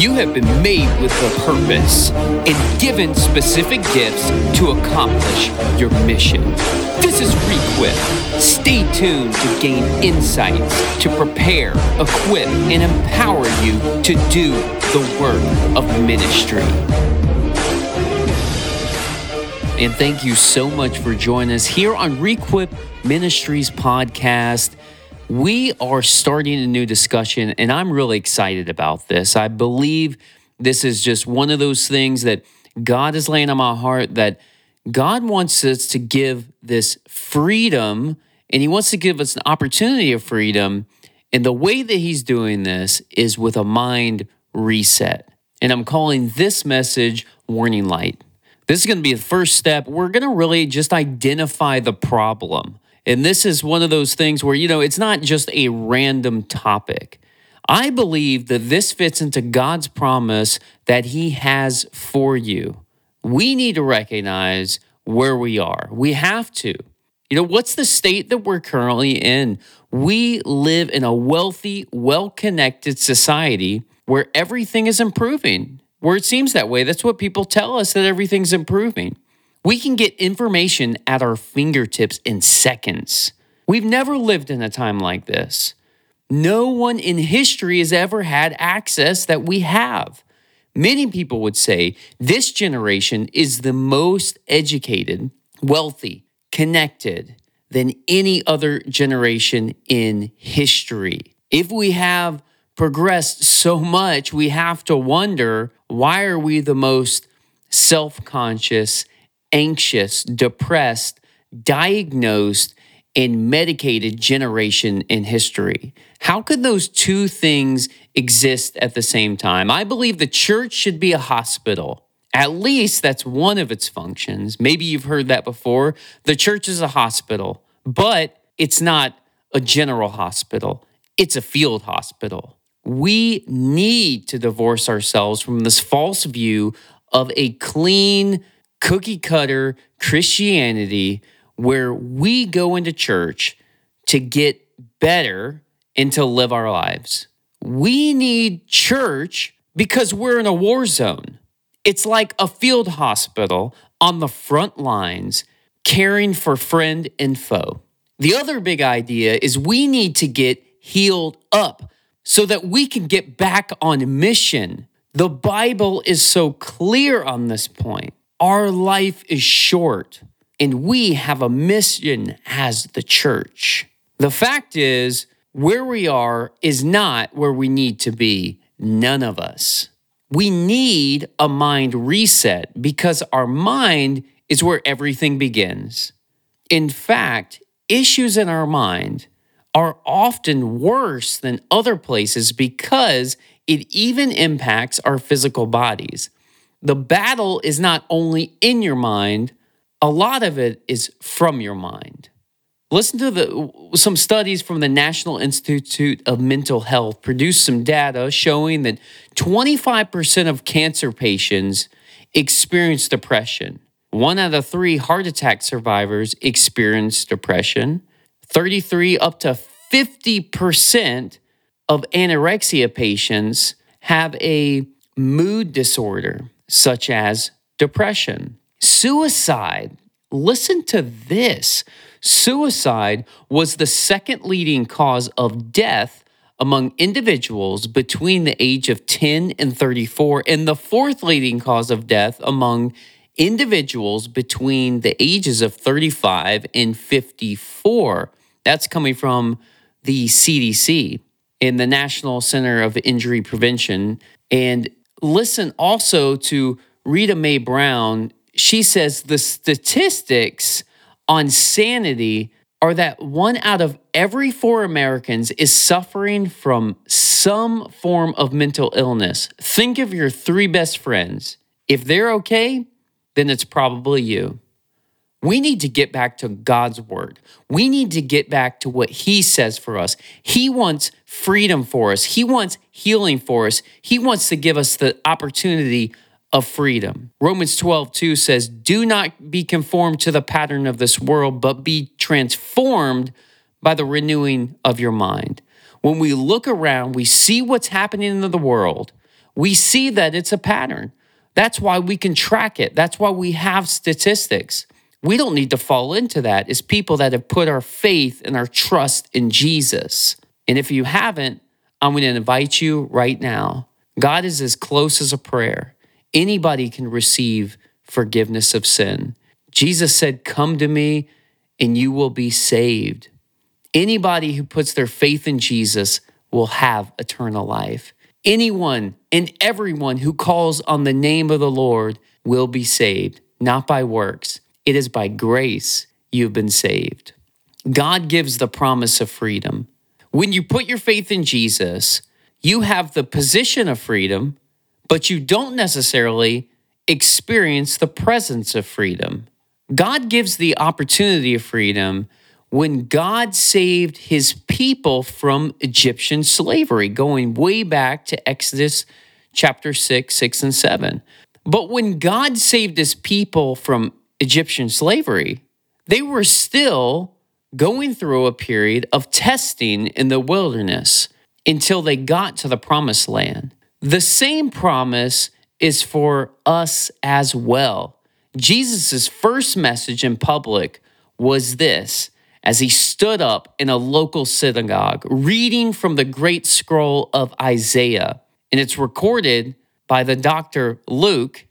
You have been made with a purpose and given specific gifts to accomplish your mission. This is Requip. Stay tuned to gain insights to prepare, equip, and empower you to do the work of ministry. And thank you so much for joining us here on Requip Ministries podcast. We are starting a new discussion, and I'm really excited about this. I believe this is just one of those things that God is laying on my heart that God wants us to give this freedom, and He wants to give us an opportunity of freedom. And the way that He's doing this is with a mind reset. And I'm calling this message Warning Light. This is going to be the first step. We're going to really just identify the problem. And this is one of those things where, you know, it's not just a random topic. I believe that this fits into God's promise that He has for you. We need to recognize where we are. We have to. You know, what's the state that we're currently in? We live in a wealthy, well connected society where everything is improving, where it seems that way. That's what people tell us that everything's improving. We can get information at our fingertips in seconds. We've never lived in a time like this. No one in history has ever had access that we have. Many people would say this generation is the most educated, wealthy, connected than any other generation in history. If we have progressed so much, we have to wonder why are we the most self-conscious anxious, depressed, diagnosed, and medicated generation in history. How could those two things exist at the same time? I believe the church should be a hospital. At least that's one of its functions. Maybe you've heard that before. The church is a hospital, but it's not a general hospital, it's a field hospital. We need to divorce ourselves from this false view of a clean, cookie cutter Christianity where we go into church to get better and to live our lives. We need church because we're in a war zone. It's like a field hospital on the front lines caring for friend and foe. The other big idea is we need to get healed up so that we can get back on mission. The Bible is so clear on this point. Our life is short, and we have a mission as the church. The fact is, where we are is not where we need to be, none of us. We need a mind reset because our mind is where everything begins. In fact, issues in our mind are often worse than other places because it even impacts our physical bodies the battle is not only in your mind, a lot of it is from your mind. Listen to the some studies from the National Institute of Mental Health produced some data showing that 25% of cancer patients experience depression. One out of 3 heart attack survivors experience depression. 33 up to 50% of anorexia patients have a mood disorder such as depression. Suicide, listen to this. Suicide was the second leading cause of death among individuals between the age of 10 and 34, and the fourth leading cause of death among individuals between the ages of 35 and 54. That's coming from the CDC in the National Center of Injury Prevention. And listen also to Rita Mae Brown. She says the statistics on sanity are that one out of every four Americans is suffering from some form of mental illness. Think of your three best friends. If they're okay, then it's probably you. We need to get back to God's word. We need to get back to what He says for us. He wants freedom for us, He wants healing for us. He wants to give us the opportunity of freedom. Romans 12, 2 says, Do not be conformed to the pattern of this world, but be transformed by the renewing of your mind. When we look around, we see what's happening in the world we see that it's a pattern. That's why we can track it. That's why we have statistics. We don't need to fall into that as people that have put our faith and our trust in Jesus. And if you haven't, I'm going to invite you right now. God is as close as a prayer. Anybody can receive forgiveness of sin. Jesus said, Come to me and you will be saved. Anybody who puts their faith in Jesus will have eternal life. Anyone and everyone who calls on the name of the Lord will be saved, not by works. It is by grace you've been saved. God gives the promise of freedom. When you put your faith in Jesus, you have the position of freedom, but you don't necessarily experience the presence of freedom. God gives the opportunity of freedom when God saved his people from Egyptian slavery, going way back to Exodus chapter 6, 6, and 7. But when God saved his people from Egyptian slavery, they were still going through a period of testing in the wilderness until they got to the promised land. The same promise is for us as well. Jesus' first message in public was this as he stood up in a local synagogue reading from the great scroll of Isaiah. And it's recorded by the doctor Luke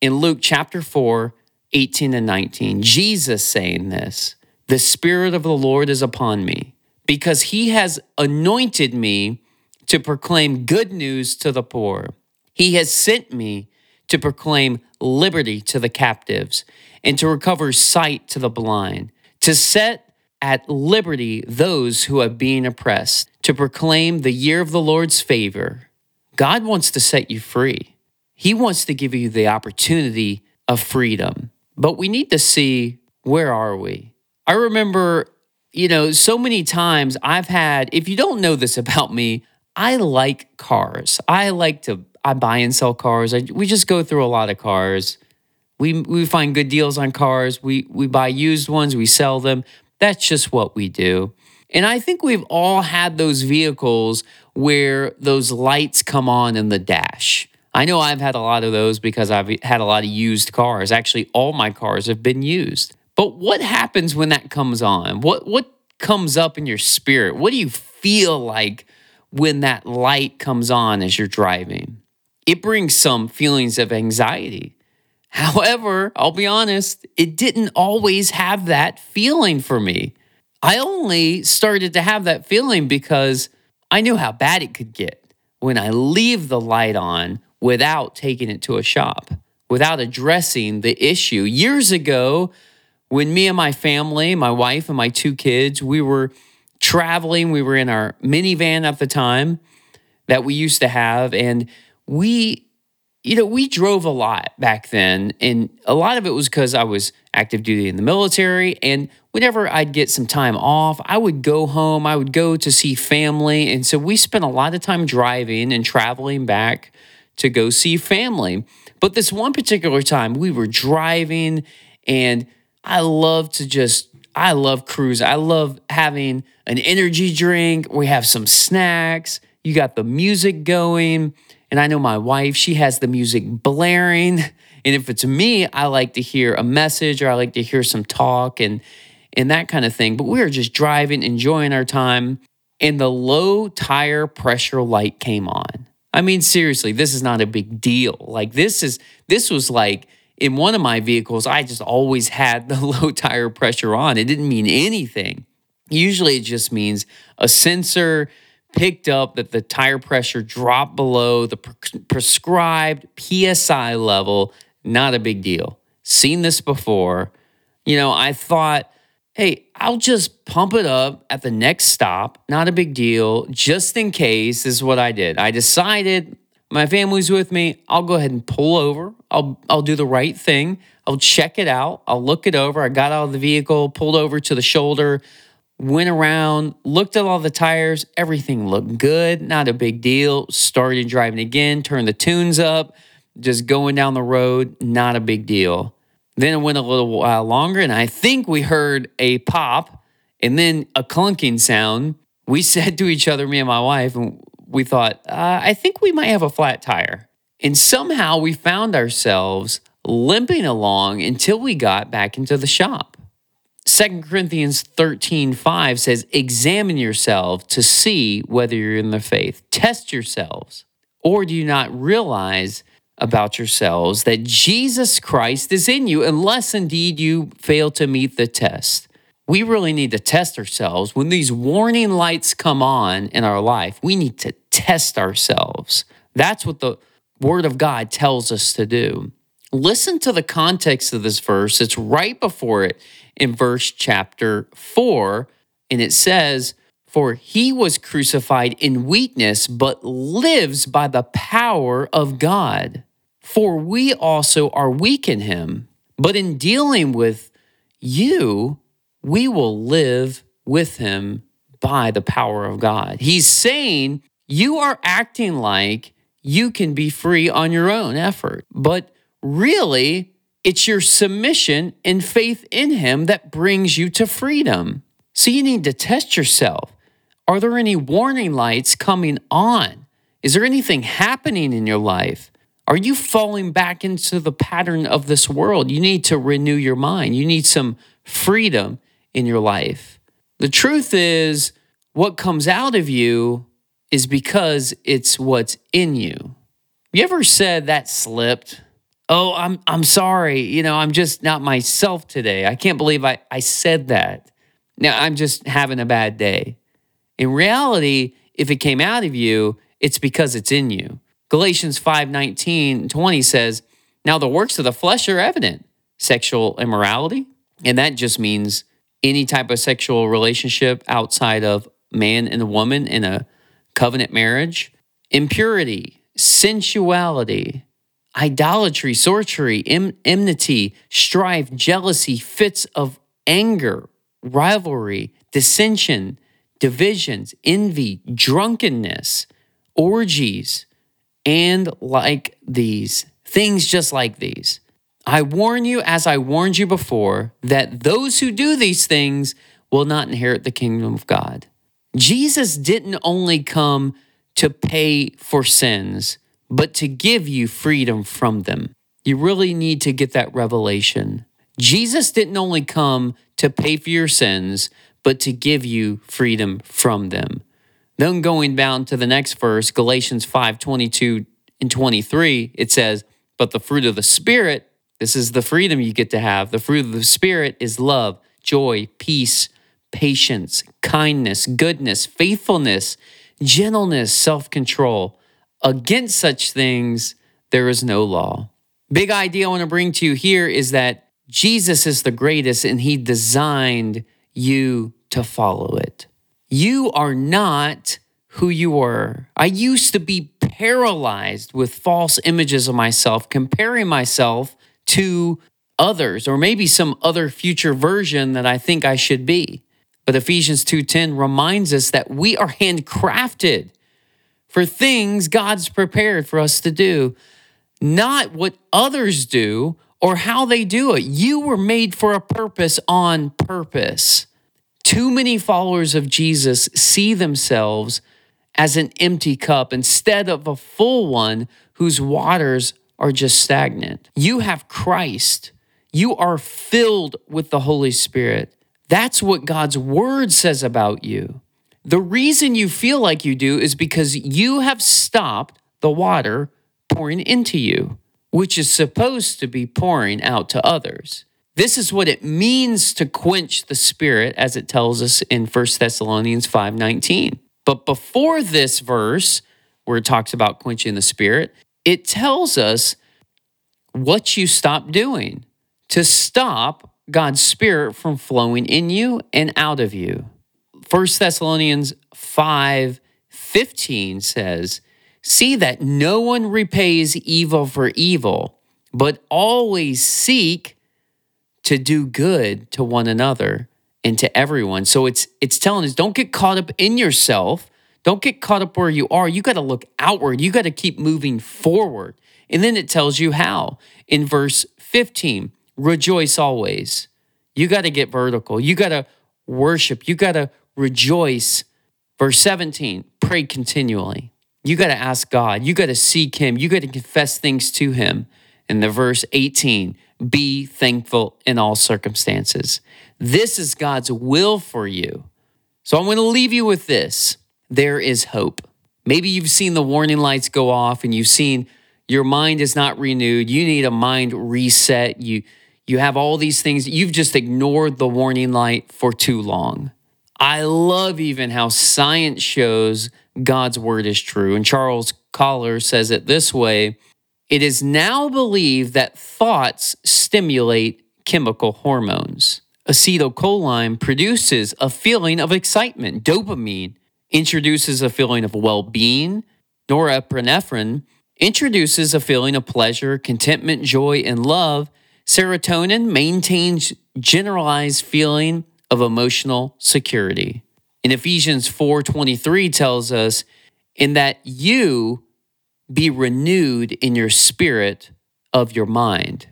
in Luke chapter 4, 18 and 19. Jesus saying this The Spirit of the Lord is upon me because he has anointed me to proclaim good news to the poor. He has sent me to proclaim liberty to the captives and to recover sight to the blind, to set at liberty those who are being oppressed, to proclaim the year of the Lord's favor. God wants to set you free. He wants to give you the opportunity of freedom. But we need to see where are we? I remember, you know, so many times I've had, if you don't know this about me, I like cars. I like to I buy and sell cars. I, we just go through a lot of cars. We we find good deals on cars. We we buy used ones, we sell them. That's just what we do. And I think we've all had those vehicles where those lights come on in the dash. I know I've had a lot of those because I've had a lot of used cars. Actually, all my cars have been used. But what happens when that comes on? What what comes up in your spirit? What do you feel like when that light comes on as you're driving? It brings some feelings of anxiety. However, I'll be honest, it didn't always have that feeling for me. I only started to have that feeling because I knew how bad it could get when I leave the light on without taking it to a shop, without addressing the issue. Years ago, when me and my family, my wife and my two kids, we were traveling, we were in our minivan at the time that we used to have, and we you know, we drove a lot back then, and a lot of it was because I was active duty in the military. And whenever I'd get some time off, I would go home, I would go to see family. And so we spent a lot of time driving and traveling back to go see family. But this one particular time, we were driving, and I love to just, I love cruise. I love having an energy drink. We have some snacks. You got the music going and I know my wife, she has the music blaring. And if it's me, I like to hear a message or I like to hear some talk and and that kind of thing. But we were just driving, enjoying our time, and the low tire pressure light came on. I mean, seriously, this is not a big deal. Like this is this was like in one of my vehicles, I just always had the low tire pressure on. It didn't mean anything. Usually it just means a sensor picked up that the tire pressure dropped below the pre- prescribed PSI level. Not a big deal. Seen this before. You know, I thought, hey, I'll just pump it up at the next stop. Not a big deal. Just in case, this is what I did. I decided my family's with me. I'll go ahead and pull over. I'll I'll do the right thing. I'll check it out. I'll look it over. I got out of the vehicle, pulled over to the shoulder, went around, looked at all the tires, everything looked good, not a big deal. Started driving again, turned the tunes up, just going down the road, not a big deal. Then it went a little while longer, and I think we heard a pop and then a clunking sound. We said to each other, me and my wife, and we thought, uh, I think we might have a flat tire. And somehow we found ourselves limping along until we got back into the shop. 2 Corinthians 13 5 says, Examine yourself to see whether you're in the faith. Test yourselves. Or do you not realize about yourselves that Jesus Christ is in you, unless indeed you fail to meet the test? We really need to test ourselves. When these warning lights come on in our life, we need to test ourselves. That's what the Word of God tells us to do. Listen to the context of this verse. It's right before it in verse chapter 4, and it says, For he was crucified in weakness, but lives by the power of God. For we also are weak in him, but in dealing with you, we will live with him by the power of God. He's saying you are acting like you can be free on your own effort, but really, it's your submission and faith in Him that brings you to freedom. So you need to test yourself. Are there any warning lights coming on? Is there anything happening in your life? Are you falling back into the pattern of this world? You need to renew your mind. You need some freedom in your life. The truth is, what comes out of you is because it's what's in you. You ever said that slipped? oh, I'm I'm sorry, you know, I'm just not myself today. I can't believe I, I said that. Now I'm just having a bad day. In reality, if it came out of you, it's because it's in you. Galatians 5 19, 20 says, Now the works of the flesh are evident sexual immorality. And that just means any type of sexual relationship outside of man and woman in a covenant marriage, impurity, sensuality, idolatry, sorcery, em- enmity, strife, jealousy, fits of anger, rivalry, dissension, divisions, envy, drunkenness, orgies, and like these, things just like these. I warn you, as I warned you before, that those who do these things will not inherit the kingdom of God. Jesus didn't only come to pay for sins, but to give you freedom from them. You really need to get that revelation. Jesus didn't only come to pay for your sins, but to give you freedom from them. Then going down to the next verse, Galatians 5 22 and 23, it says, But the fruit of the Spirit, this is the freedom you get to have. The fruit of the Spirit is love, joy, peace, patience, kindness, goodness, faithfulness, gentleness, self control. Against such things, there is no law. Big idea I want to bring to you here is that Jesus is the greatest and he designed you to follow it. You are not who you were. I used to be paralyzed with false images of myself, comparing myself to others or maybe some other future version that I think I should be. But Ephesians 2:10 reminds us that we are handcrafted for things God's prepared for us to do, not what others do or how they do it. You were made for a purpose on purpose. Too many followers of Jesus see themselves as an empty cup instead of a full one whose waters are just stagnant. You have Christ. You are filled with the Holy Spirit. That's what God's word says about you. The reason you feel like you do is because you have stopped the water pouring into you, which is supposed to be pouring out to others. This is what it means to quench the spirit as it tells us in 1 Thessalonians 5:19. But before this verse where it talks about quenching the spirit, it tells us what you stop doing to stop God's spirit from flowing in you and out of you. 1 Thessalonians 5 15 says, See that no one repays evil for evil, but always seek to do good to one another and to everyone. So it's it's telling us don't get caught up in yourself. Don't get caught up where you are. You got to look outward. You got to keep moving forward. And then it tells you how. In verse 15, rejoice always. You got to get vertical. You got to worship. You got to rejoice. Verse 17, pray continually. You got to ask God. You got to seek Him. You got to confess things to Him. In the verse 18, be thankful in all circumstances. This is God's will for you. So I'm going to leave you with this there is hope. Maybe you've seen the warning lights go off and you've seen your mind is not renewed. You need a mind reset. You you have all these things. You've just ignored the warning light for too long. I love even how science shows God's word is true. And Charles Collar says it this way It is now believed that thoughts stimulate chemical hormones. Acetylcholine produces a feeling of excitement, dopamine introduces a feeling of well being, norepinephrine introduces a feeling of pleasure, contentment, joy, and love. Serotonin maintains generalized feeling of emotional security. In Ephesians 4:23 tells us in that you be renewed in your spirit of your mind.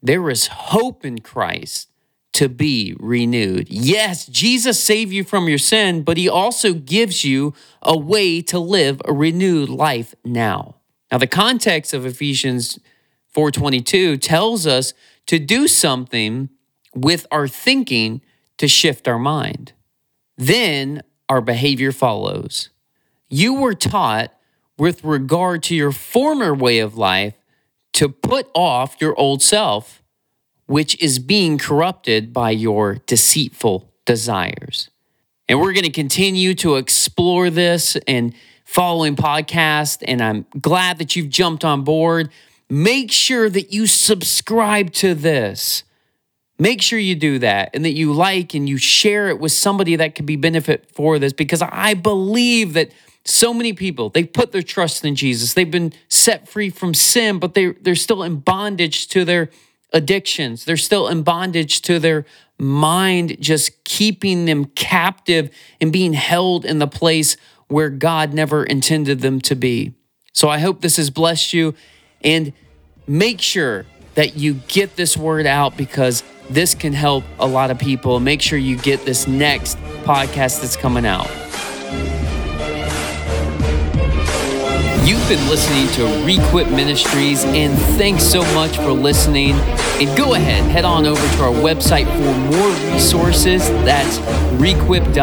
There is hope in Christ to be renewed. Yes, Jesus saved you from your sin, but he also gives you a way to live a renewed life now. Now the context of Ephesians 4:22 tells us to do something with our thinking to shift our mind. Then our behavior follows. You were taught with regard to your former way of life to put off your old self, which is being corrupted by your deceitful desires. And we're going to continue to explore this and following podcast. And I'm glad that you've jumped on board make sure that you subscribe to this. Make sure you do that and that you like and you share it with somebody that could be benefit for this because I believe that so many people they put their trust in Jesus. They've been set free from sin, but they they're still in bondage to their addictions. They're still in bondage to their mind just keeping them captive and being held in the place where God never intended them to be. So I hope this has blessed you and make sure that you get this word out because this can help a lot of people. Make sure you get this next podcast that's coming out. You've been listening to Requip Ministries, and thanks so much for listening. And go ahead, head on over to our website for more resources. That's requip.org,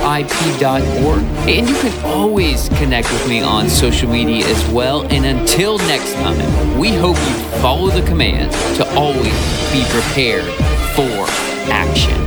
re-quip.org. And you can always connect with me on social media as well. And until next time, we hope you follow the command to always be prepared for action.